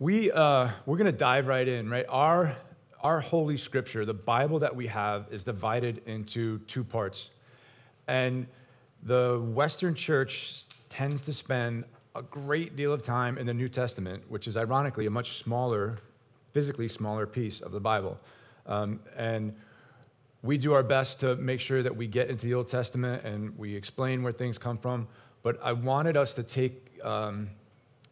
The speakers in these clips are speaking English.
We, uh, we're going to dive right in, right? Our, our Holy Scripture, the Bible that we have, is divided into two parts. And the Western church tends to spend a great deal of time in the New Testament, which is ironically a much smaller, physically smaller piece of the Bible. Um, and we do our best to make sure that we get into the Old Testament and we explain where things come from. But I wanted us to take um,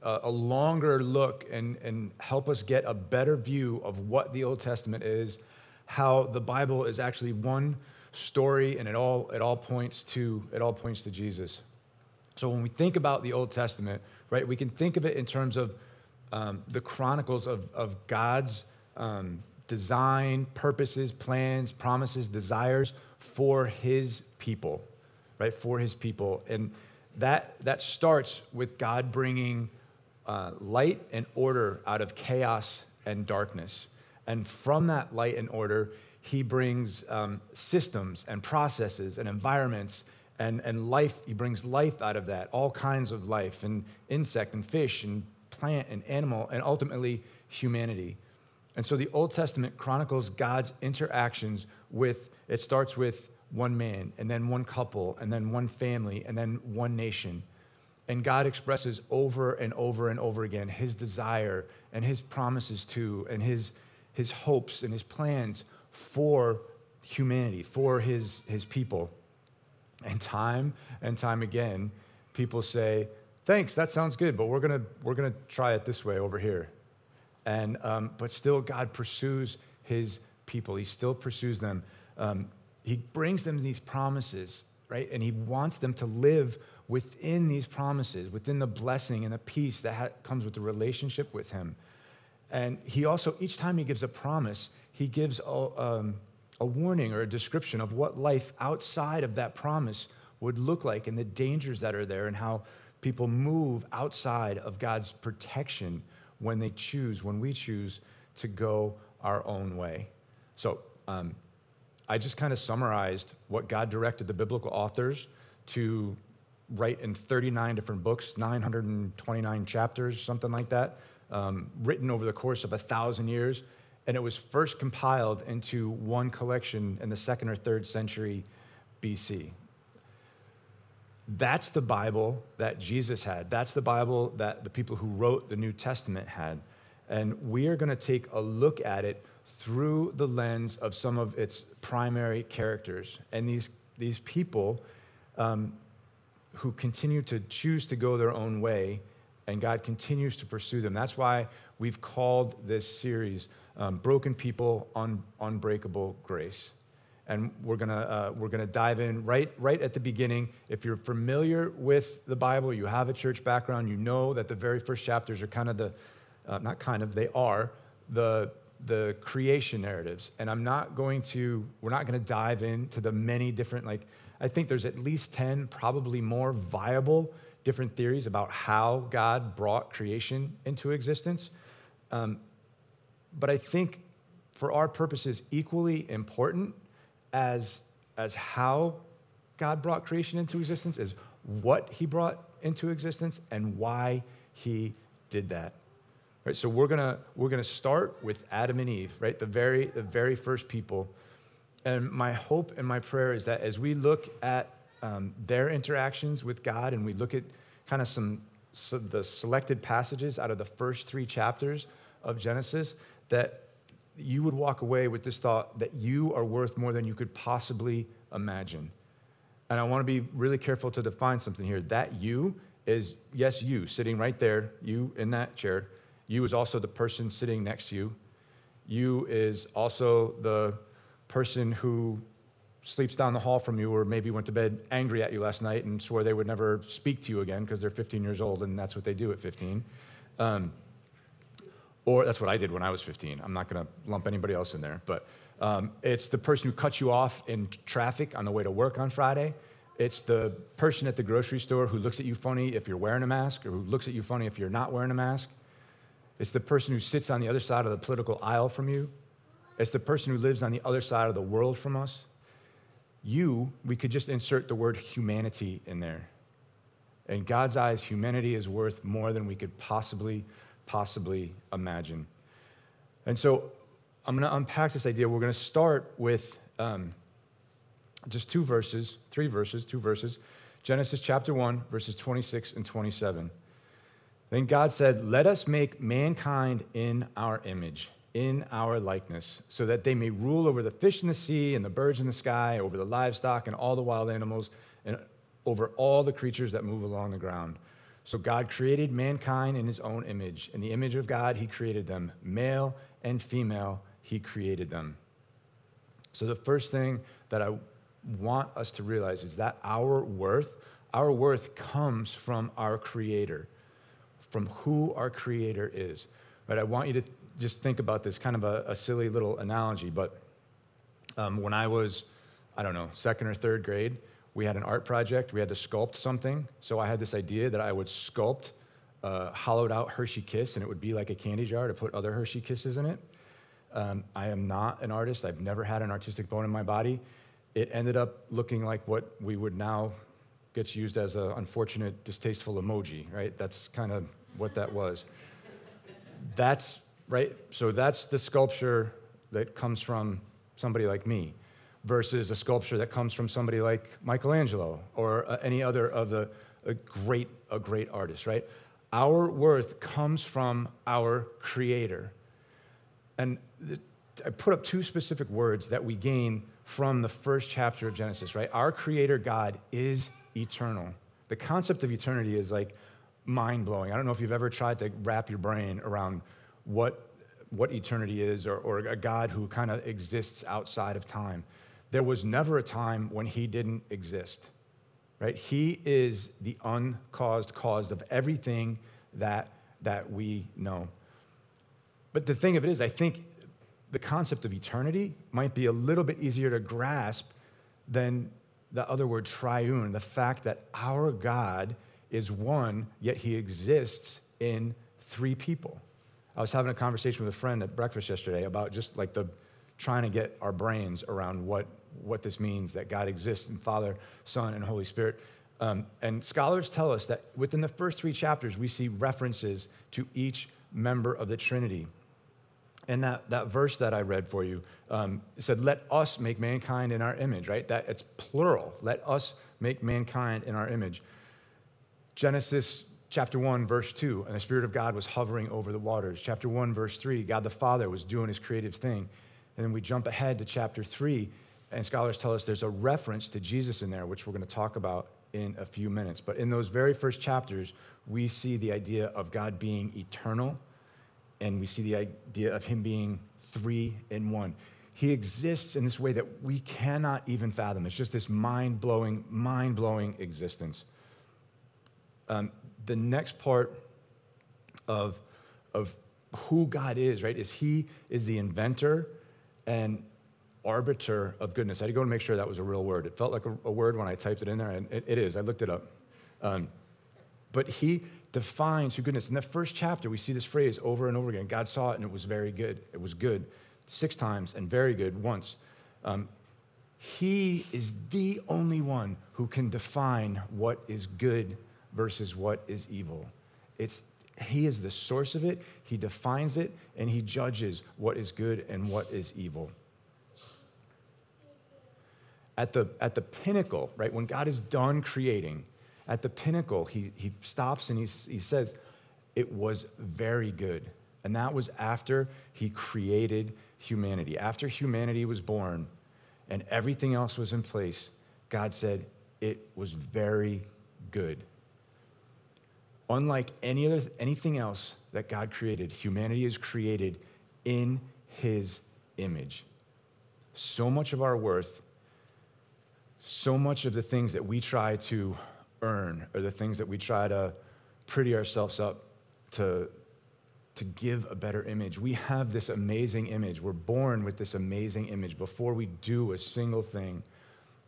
a, longer look and, and help us get a better view of what the Old Testament is, how the Bible is actually one story and it all, it all points to it all points to Jesus. So when we think about the Old Testament, right, we can think of it in terms of um, the chronicles of, of God's um, design, purposes, plans, promises, desires for his people, right? For his people. And that, that starts with God bringing uh, light and order out of chaos and darkness. And from that light and order, he brings um, systems and processes and environments and, and life. He brings life out of that, all kinds of life, and insect and fish and plant and animal, and ultimately humanity. And so the Old Testament chronicles God's interactions with, it starts with one man, and then one couple, and then one family, and then one nation. And God expresses over and over and over again his desire and his promises to, and his, his hopes and his plans for humanity, for his, his people. And time and time again, people say, Thanks, that sounds good, but we're to we're gonna try it this way over here. And, um, but still, God pursues his people, he still pursues them. Um, he brings them these promises, right? And he wants them to live within these promises, within the blessing and the peace that ha- comes with the relationship with Him. And He also, each time He gives a promise, He gives a, um, a warning or a description of what life outside of that promise would look like and the dangers that are there and how people move outside of God's protection when they choose, when we choose to go our own way. So, um, I just kind of summarized what God directed the biblical authors to write in 39 different books, 929 chapters, something like that, um, written over the course of a thousand years. And it was first compiled into one collection in the second or third century BC. That's the Bible that Jesus had. That's the Bible that the people who wrote the New Testament had. And we are going to take a look at it through the lens of some of its primary characters. And these, these people, um, who continue to choose to go their own way, and God continues to pursue them. That's why we've called this series um, Broken People, Un- Unbreakable Grace. And we're gonna, uh, we're gonna dive in right, right at the beginning. If you're familiar with the Bible, you have a church background, you know that the very first chapters are kind of the, uh, not kind of, they are the, the creation narratives. And I'm not going to, we're not gonna dive into the many different, like, I think there's at least 10, probably more viable different theories about how God brought creation into existence. Um, but I think for our purposes, equally important as, as how God brought creation into existence is what he brought into existence and why he did that. Right, so we're gonna we're gonna start with Adam and Eve, right? The very the very first people and my hope and my prayer is that as we look at um, their interactions with God and we look at kind of some so the selected passages out of the first three chapters of Genesis, that you would walk away with this thought that you are worth more than you could possibly imagine. And I want to be really careful to define something here. That you is, yes, you sitting right there, you in that chair. You is also the person sitting next to you. You is also the person who sleeps down the hall from you or maybe went to bed angry at you last night and swore they would never speak to you again because they're 15 years old and that's what they do at 15. Um, or that's what I did when I was 15. I'm not going to lump anybody else in there. But um, it's the person who cuts you off in traffic on the way to work on Friday. It's the person at the grocery store who looks at you funny if you're wearing a mask or who looks at you funny if you're not wearing a mask. It's the person who sits on the other side of the political aisle from you as the person who lives on the other side of the world from us, you, we could just insert the word humanity in there. In God's eyes, humanity is worth more than we could possibly possibly imagine. And so I'm going to unpack this idea. We're going to start with um, just two verses, three verses, two verses. Genesis chapter 1, verses 26 and 27. Then God said, Let us make mankind in our image, in our likeness, so that they may rule over the fish in the sea and the birds in the sky, over the livestock and all the wild animals, and over all the creatures that move along the ground. So God created mankind in his own image. In the image of God, he created them. Male and female, he created them. So the first thing that I want us to realize is that our worth, our worth comes from our creator, from who our creator is. But I want you to just think about this kind of a, a silly little analogy, but um, when I was, I don't know, second or third grade, we had an art project. We had to sculpt something. So I had this idea that I would sculpt a hollowed out Hershey Kiss, and it would be like a candy jar to put other Hershey Kisses in it. Um, I am not an artist. I've never had an artistic bone in my body. It ended up looking like what we would now gets used as an unfortunate, distasteful emoji, right? That's kind of what that was. That's right. So that's the sculpture that comes from somebody like me versus a sculpture that comes from somebody like Michelangelo or uh, any other of the a great a great artist, right? Our worth comes from our creator. And I put up two specific words that we gain from the first chapter of Genesis, right? Our creator God is eternal. The concept of eternity is like mind blowing. I don't know if you've ever tried to wrap your brain around what, what eternity is or, or a God who kind of exists outside of time. There was never a time when he didn't exist, right? He is the uncaused cause of everything that, that we know. But the thing of it is, I think the concept of eternity might be a little bit easier to grasp than the other word triune, the fact that our God is one, yet he exists in three people. I was having a conversation with a friend at breakfast yesterday about just like the trying to get our brains around what, what this means that God exists in Father, Son, and Holy Spirit. Um, and scholars tell us that within the first three chapters, we see references to each member of the Trinity. And that, that verse that I read for you um, said, Let us make mankind in our image, right? That it's plural. Let us make mankind in our image. Genesis chapter 1, verse 2, and the Spirit of God was hovering over the waters. Chapter 1, verse 3, God the Father was doing his creative thing. And then we jump ahead to chapter 3, and scholars tell us there's a reference to Jesus in there, which we're going to talk about in a few minutes. But in those very first chapters, we see the idea of God being eternal and we see the idea of him being three in one. He exists in this way that we cannot even fathom. It's just this mind blowing, mind blowing existence. Um, the next part of, of who God is, right, is He is the inventor and arbiter of goodness. I had to go and make sure that was a real word. It felt like a, a word when I typed it in there, and it, it is. I looked it up. Um, but He defines who goodness. In the first chapter, we see this phrase over and over again. God saw it and it was very good. It was good six times and very good once. Um, he is the only one who can define what is good versus what is evil. It's, he is the source of it, he defines it, and he judges what is good and what is evil. At the, at the pinnacle, right, when God is done creating, at the pinnacle, he, he stops and he, he says, It was very good. And that was after he created humanity. After humanity was born and everything else was in place, God said, It was very good. Unlike any other, anything else that God created, humanity is created in his image. So much of our worth, so much of the things that we try to earn or the things that we try to pretty ourselves up to, to give a better image. We have this amazing image. We're born with this amazing image before we do a single thing,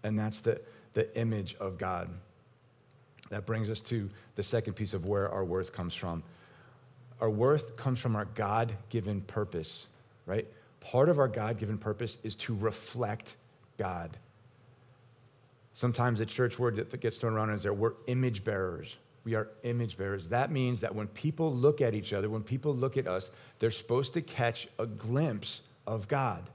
and that's the, the image of God. That brings us to the second piece of where our worth comes from. Our worth comes from our God given purpose, right? Part of our God given purpose is to reflect God. Sometimes the church word that gets thrown around is there, we're image bearers. We are image bearers. That means that when people look at each other, when people look at us, they're supposed to catch a glimpse of God.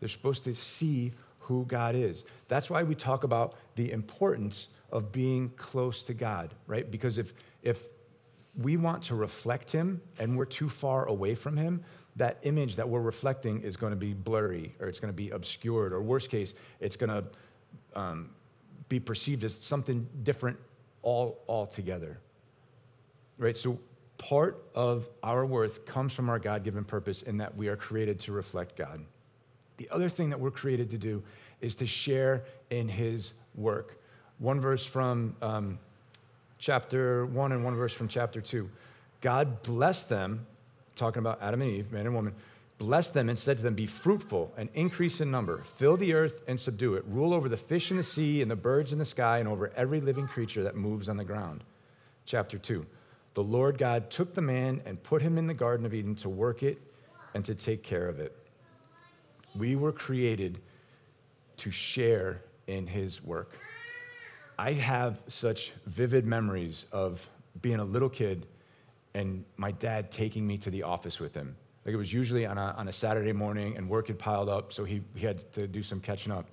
They're supposed to see who God is. That's why we talk about the importance of being close to God, right? Because if if we want to reflect him and we're too far away from him, that image that we're reflecting is going to be blurry or it's going to be obscured, or worst case, it's going to um, be perceived as something different all altogether. Right? So part of our worth comes from our God-given purpose in that we are created to reflect God. The other thing that we're created to do is to share in his work. One verse from um, chapter 1 and one verse from chapter 2. God blessed them talking about Adam and Eve, man and woman, blessed them and said to them, Be fruitful and increase in number, fill the earth and subdue it, rule over the fish in the sea and the birds in the sky, and over every living creature that moves on the ground. Chapter 2 The Lord God took the man and put him in the Garden of Eden to work it and to take care of it. We were created to share in his work. I have such vivid memories of being a little kid and my dad taking me to the office with him. Like it was usually on a, on a Saturday morning and work had piled up, so he, he had to do some catching up.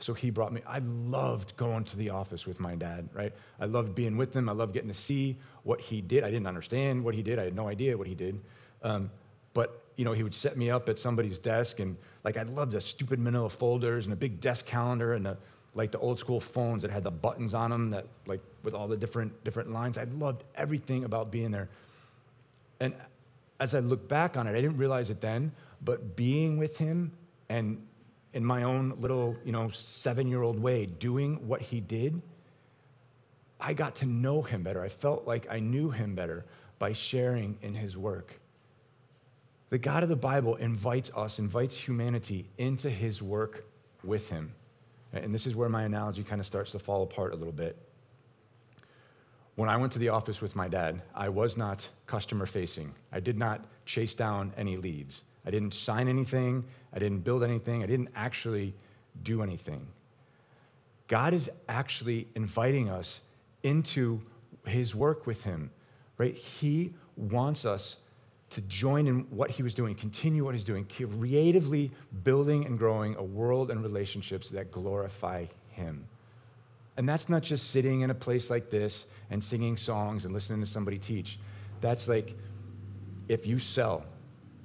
So he brought me, I loved going to the office with my dad, right? I loved being with him. I loved getting to see what he did. I didn't understand what he did. I had no idea what he did. Um, but, you know, he would set me up at somebody's desk and like I loved the stupid manila folders and a big desk calendar and the, like the old school phones that had the buttons on them that like with all the different different lines. I loved everything about being there. And as I look back on it, I didn't realize it then, but being with him and in my own little, you know, seven year old way, doing what he did, I got to know him better. I felt like I knew him better by sharing in his work. The God of the Bible invites us, invites humanity into his work with him. And this is where my analogy kind of starts to fall apart a little bit. When I went to the office with my dad, I was not customer facing. I did not chase down any leads. I didn't sign anything. I didn't build anything. I didn't actually do anything. God is actually inviting us into his work with him, right? He wants us to join in what he was doing, continue what he's doing, creatively building and growing a world and relationships that glorify him. And that's not just sitting in a place like this and singing songs and listening to somebody teach. That's like if you sell,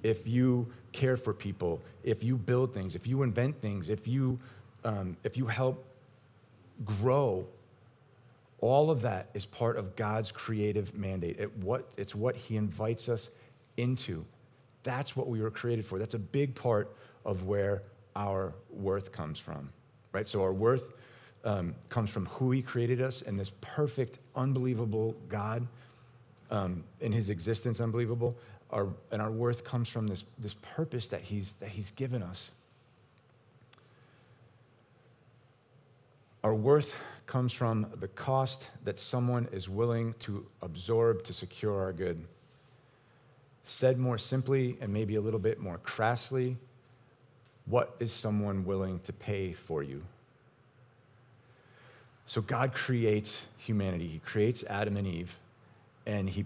if you care for people, if you build things, if you invent things, if you, um, if you help grow, all of that is part of God's creative mandate. It what, it's what He invites us into. That's what we were created for. That's a big part of where our worth comes from, right? So our worth um, comes from who he created us and this perfect, unbelievable God um, in his existence, unbelievable. Our, and our worth comes from this, this purpose that he's, that he's given us. Our worth comes from the cost that someone is willing to absorb to secure our good. Said more simply and maybe a little bit more crassly, what is someone willing to pay for you? So God creates humanity. He creates Adam and Eve, and he,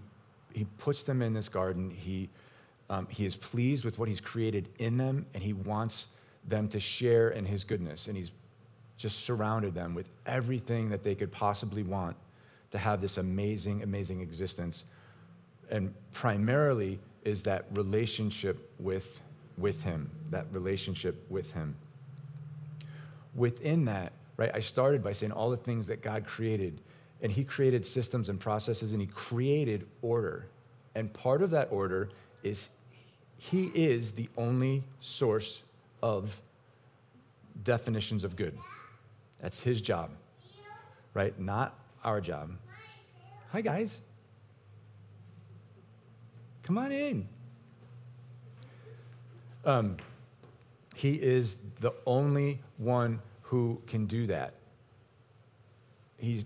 he puts them in this garden. He, um, he is pleased with what he's created in them, and he wants them to share in his goodness. And he's just surrounded them with everything that they could possibly want to have this amazing, amazing existence. And primarily is that relationship with, with him, that relationship with him. Within that, right? I started by saying all the things that God created. And He created systems and processes and He created order. And part of that order is He is the only source of definitions of good. That's His job, right? Not our job. Hi, guys. Come on in. Um, he is the only one who can do that. He's,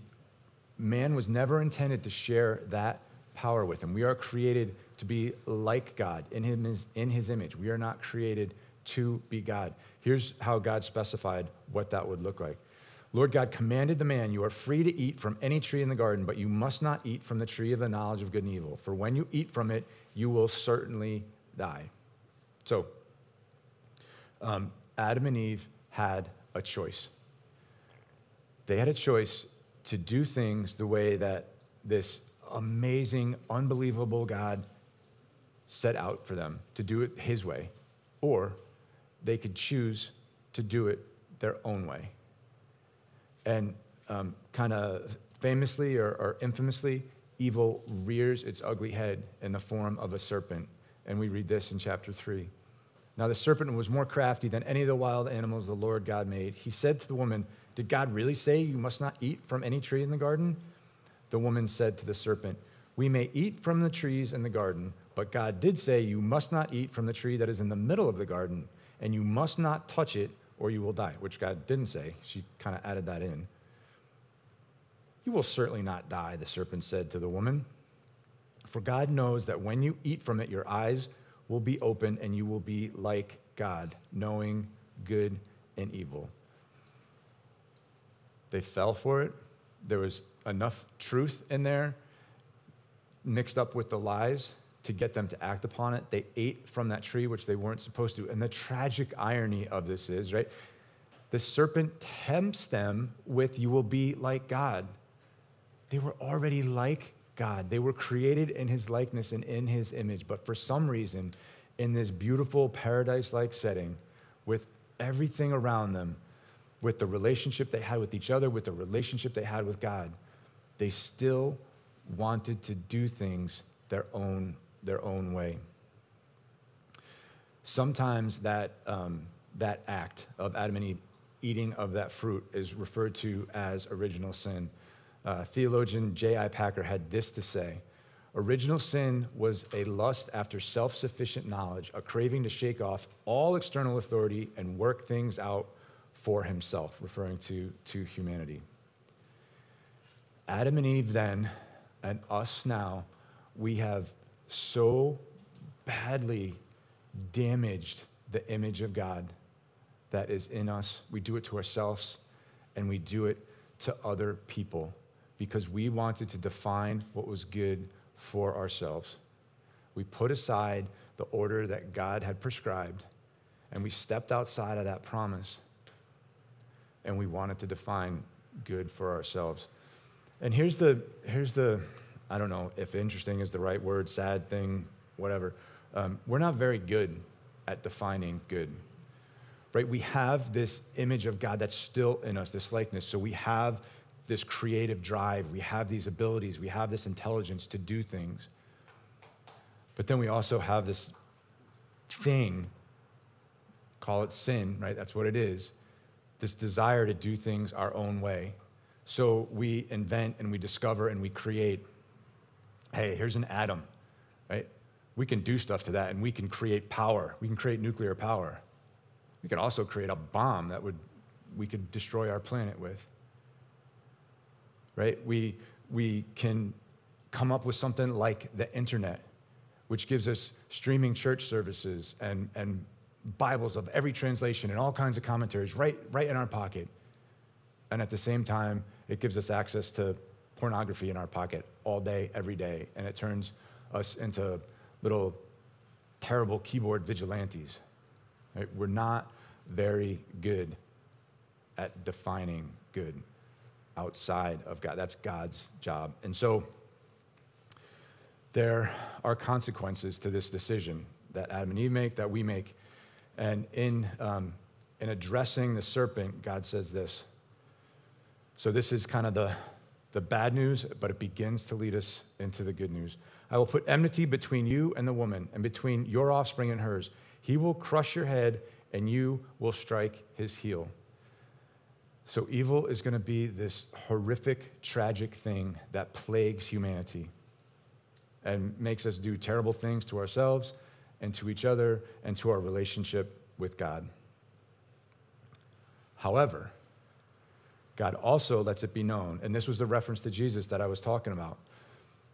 man was never intended to share that power with him. We are created to be like God in his, in his image. We are not created to be God. Here's how God specified what that would look like. Lord God commanded the man, You are free to eat from any tree in the garden, but you must not eat from the tree of the knowledge of good and evil. For when you eat from it, you will certainly die. So, um, Adam and Eve had a choice. They had a choice to do things the way that this amazing, unbelievable God set out for them to do it His way, or they could choose to do it their own way. And um, kind of famously or, or infamously, evil rears its ugly head in the form of a serpent. And we read this in chapter 3. Now, the serpent was more crafty than any of the wild animals the Lord God made. He said to the woman, Did God really say you must not eat from any tree in the garden? The woman said to the serpent, We may eat from the trees in the garden, but God did say, You must not eat from the tree that is in the middle of the garden, and you must not touch it, or you will die, which God didn't say. She kind of added that in. You will certainly not die, the serpent said to the woman. For God knows that when you eat from it, your eyes will be open and you will be like God, knowing good and evil. They fell for it. There was enough truth in there mixed up with the lies to get them to act upon it. They ate from that tree, which they weren't supposed to. And the tragic irony of this is, right? The serpent tempts them with, You will be like God. They were already like God. They were created in his likeness and in his image. But for some reason, in this beautiful paradise like setting, with everything around them, with the relationship they had with each other, with the relationship they had with God, they still wanted to do things their own their own way. Sometimes that, um, that act of Adam and Eve eating of that fruit is referred to as original sin. Uh, theologian J.I. Packer had this to say Original sin was a lust after self sufficient knowledge, a craving to shake off all external authority and work things out for himself, referring to, to humanity. Adam and Eve then, and us now, we have so badly damaged the image of God that is in us. We do it to ourselves and we do it to other people because we wanted to define what was good for ourselves. We put aside the order that God had prescribed and we stepped outside of that promise and we wanted to define good for ourselves. And here's the, here's the, I don't know if interesting is the right word, sad thing, whatever. Um, we're not very good at defining good. Right? We have this image of God that's still in us, this likeness. So we have this creative drive, we have these abilities, we have this intelligence to do things. But then we also have this thing, call it sin, right? That's what it is. This desire to do things our own way. So we invent and we discover and we create hey, here's an atom, right? We can do stuff to that and we can create power. We can create nuclear power. We can also create a bomb that would we could destroy our planet with. Right? We we can come up with something like the internet, which gives us streaming church services and, and Bibles of every translation and all kinds of commentaries right, right in our pocket. And at the same time, it gives us access to pornography in our pocket all day, every day, and it turns us into little terrible keyboard vigilantes. Right? We're not very good at defining good outside of God. That's God's job. And so there are consequences to this decision that Adam and Eve make, that we make. And in, um, in addressing the serpent, God says this. So, this is kind of the, the bad news, but it begins to lead us into the good news. I will put enmity between you and the woman, and between your offspring and hers. He will crush your head, and you will strike his heel. So, evil is going to be this horrific, tragic thing that plagues humanity and makes us do terrible things to ourselves and to each other and to our relationship with God. However, God also lets it be known, and this was the reference to Jesus that I was talking about,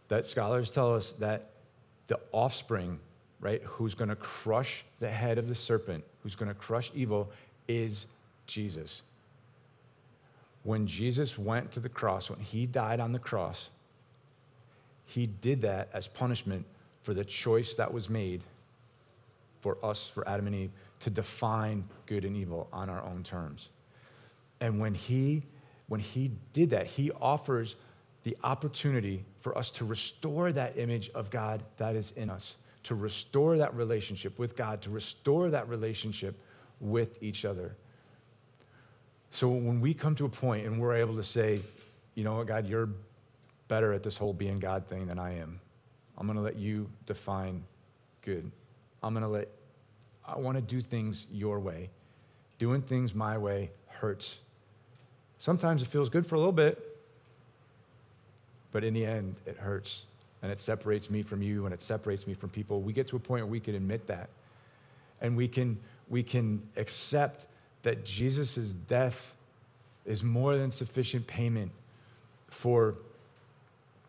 that scholars tell us that the offspring, right, who's going to crush the head of the serpent, who's going to crush evil, is Jesus. When Jesus went to the cross, when he died on the cross, he did that as punishment for the choice that was made for us, for Adam and Eve, to define good and evil on our own terms. And when he, when he did that, he offers the opportunity for us to restore that image of God that is in us, to restore that relationship with God, to restore that relationship with each other. So when we come to a point and we're able to say, you know what, God, you're better at this whole being God thing than I am. I'm going to let you define good. I'm going to let, I want to do things your way. Doing things my way hurts. Sometimes it feels good for a little bit, but in the end, it hurts. And it separates me from you and it separates me from people. We get to a point where we can admit that. And we can, we can accept that Jesus' death is more than sufficient payment for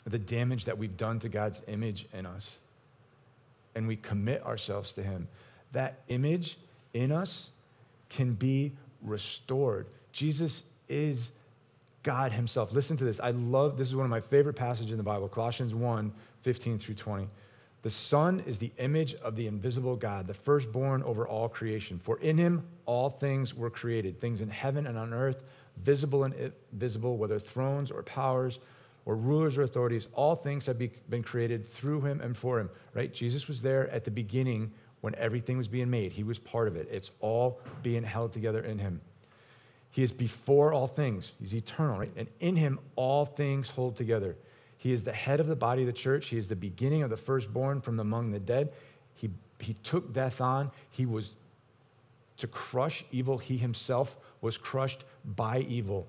the damage that we've done to God's image in us. And we commit ourselves to Him. That image in us can be restored. Jesus is God Himself. Listen to this. I love this is one of my favorite passages in the Bible, Colossians 1 15 through 20. The Son is the image of the invisible God, the firstborn over all creation. For in him all things were created, things in heaven and on earth, visible and invisible, whether thrones or powers or rulers or authorities. All things have been created through him and for him, right? Jesus was there at the beginning when everything was being made. He was part of it. It's all being held together in him. He is before all things, he's eternal, right? And in him all things hold together. He is the head of the body of the church. He is the beginning of the firstborn from among the dead. He, he took death on. He was to crush evil. He himself was crushed by evil.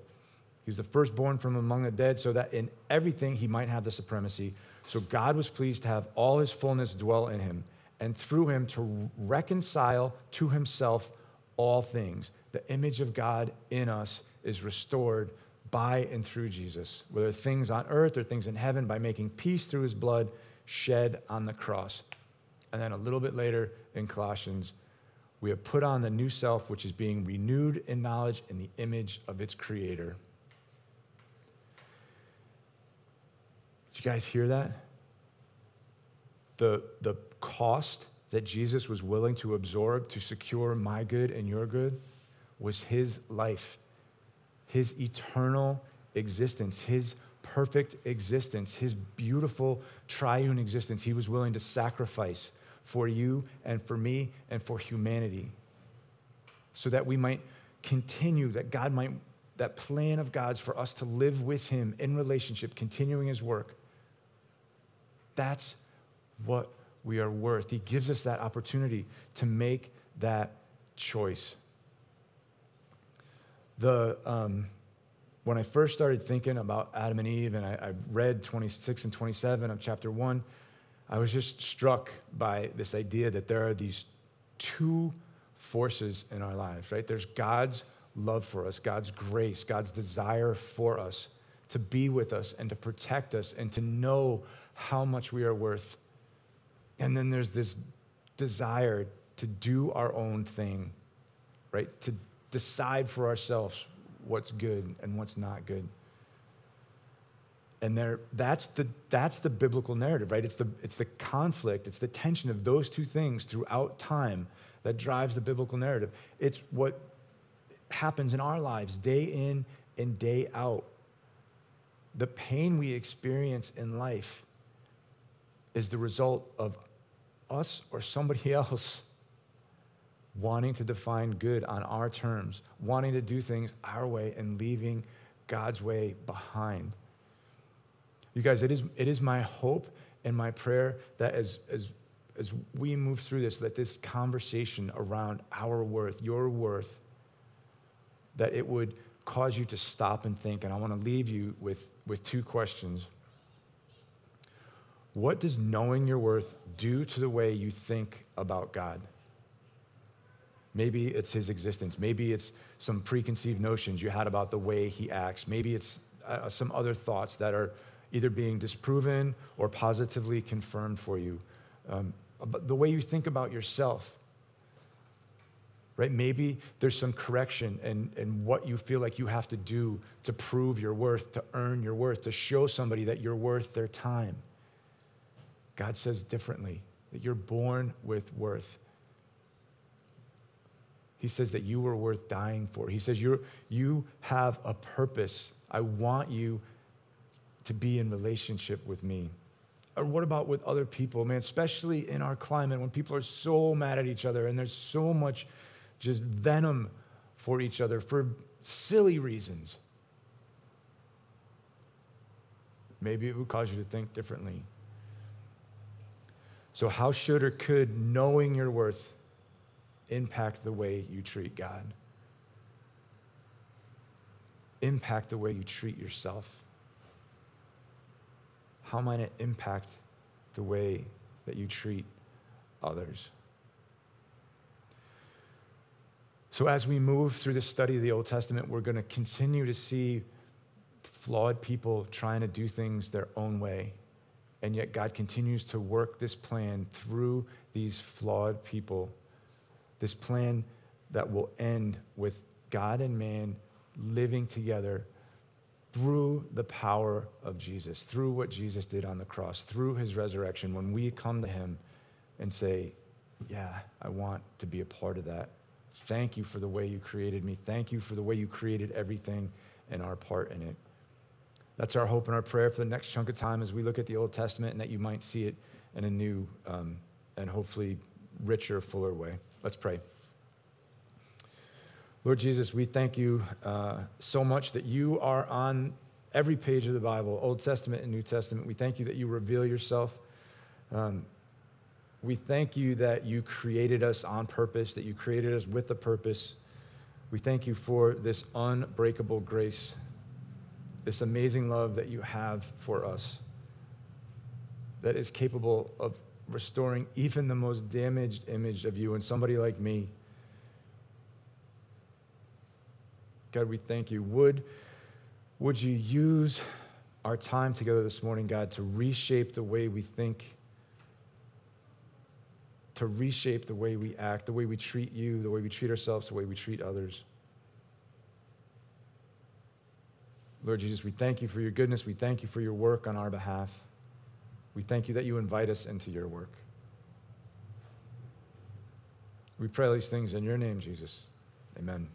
He was the firstborn from among the dead, so that in everything he might have the supremacy. So God was pleased to have all his fullness dwell in him, and through him to reconcile to himself all things. The image of God in us is restored by and through Jesus, whether things on earth or things in heaven, by making peace through his blood shed on the cross. And then a little bit later in Colossians, we have put on the new self, which is being renewed in knowledge in the image of its creator. Did you guys hear that? The, the cost that Jesus was willing to absorb to secure my good and your good was his life his eternal existence, his perfect existence, his beautiful triune existence, he was willing to sacrifice for you and for me and for humanity so that we might continue, that God might, that plan of God's for us to live with him in relationship, continuing his work. That's what we are worth. He gives us that opportunity to make that choice the, um, when I first started thinking about Adam and Eve, and I, I read 26 and 27 of chapter 1, I was just struck by this idea that there are these two forces in our lives, right? There's God's love for us, God's grace, God's desire for us to be with us and to protect us and to know how much we are worth. And then there's this desire to do our own thing, right? To decide for ourselves what's good and what's not good. And there, that's, the, that's the biblical narrative, right? It's the, it's the conflict, it's the tension of those two things throughout time that drives the biblical narrative. It's what happens in our lives day in and day out. The pain we experience in life is the result of us or somebody else wanting to define good on our terms, wanting to do things our way and leaving God's way behind. You guys, it is, it is my hope and my prayer that as, as, as we move through this, that this conversation around our worth, your worth, that it would cause you to stop and think. And I want to leave you with, with two questions. What does knowing your worth do to the way you think about God? Maybe it's his existence. Maybe it's some preconceived notions you had about the way he acts. Maybe it's uh, some other thoughts that are either being disproven or positively confirmed for you. Um, the way you think about yourself. right? Maybe there's some correction and in what you feel like you have to do to prove your worth, to earn your worth, to show somebody that you're worth their time. God says differently that you're born with worth. He says that you were worth dying for. He says you're, you have a purpose. I want you to be in relationship with me. Or what about with other people, man? Especially in our climate when people are so mad at each other and there's so much just venom for each other for silly reasons. Maybe it would cause you to think differently. So, how should or could knowing your worth impact the way you treat God? Impact the way you treat yourself? How might it impact the way that you treat others? So, as we move through the study of the Old Testament, we're going to continue to see flawed people trying to do things their own way. And yet, God continues to work this plan through these flawed people. This plan that will end with God and man living together through the power of Jesus, through what Jesus did on the cross, through his resurrection. When we come to him and say, Yeah, I want to be a part of that. Thank you for the way you created me. Thank you for the way you created everything and our part in it. That's our hope and our prayer for the next chunk of time as we look at the Old Testament and that you might see it in a new um, and hopefully richer, fuller way. Let's pray. Lord Jesus, we thank you uh, so much that you are on every page of the Bible, Old Testament and New Testament. We thank you that you reveal yourself. Um, we thank you that you created us on purpose, that you created us with a purpose. We thank you for this unbreakable grace, this amazing love that you have for us, that is capable of restoring even the most damaged image of you and somebody like me. God, we thank you. Would, would you use our time together this morning, God, to reshape the way we think? to reshape the way we act, the way we treat you, the way we treat ourselves, the way we treat others. Lord Jesus, we thank you for your goodness. We thank you for your work on our behalf. We thank you that you invite us into your work. We pray these things in your name, Jesus. Amen.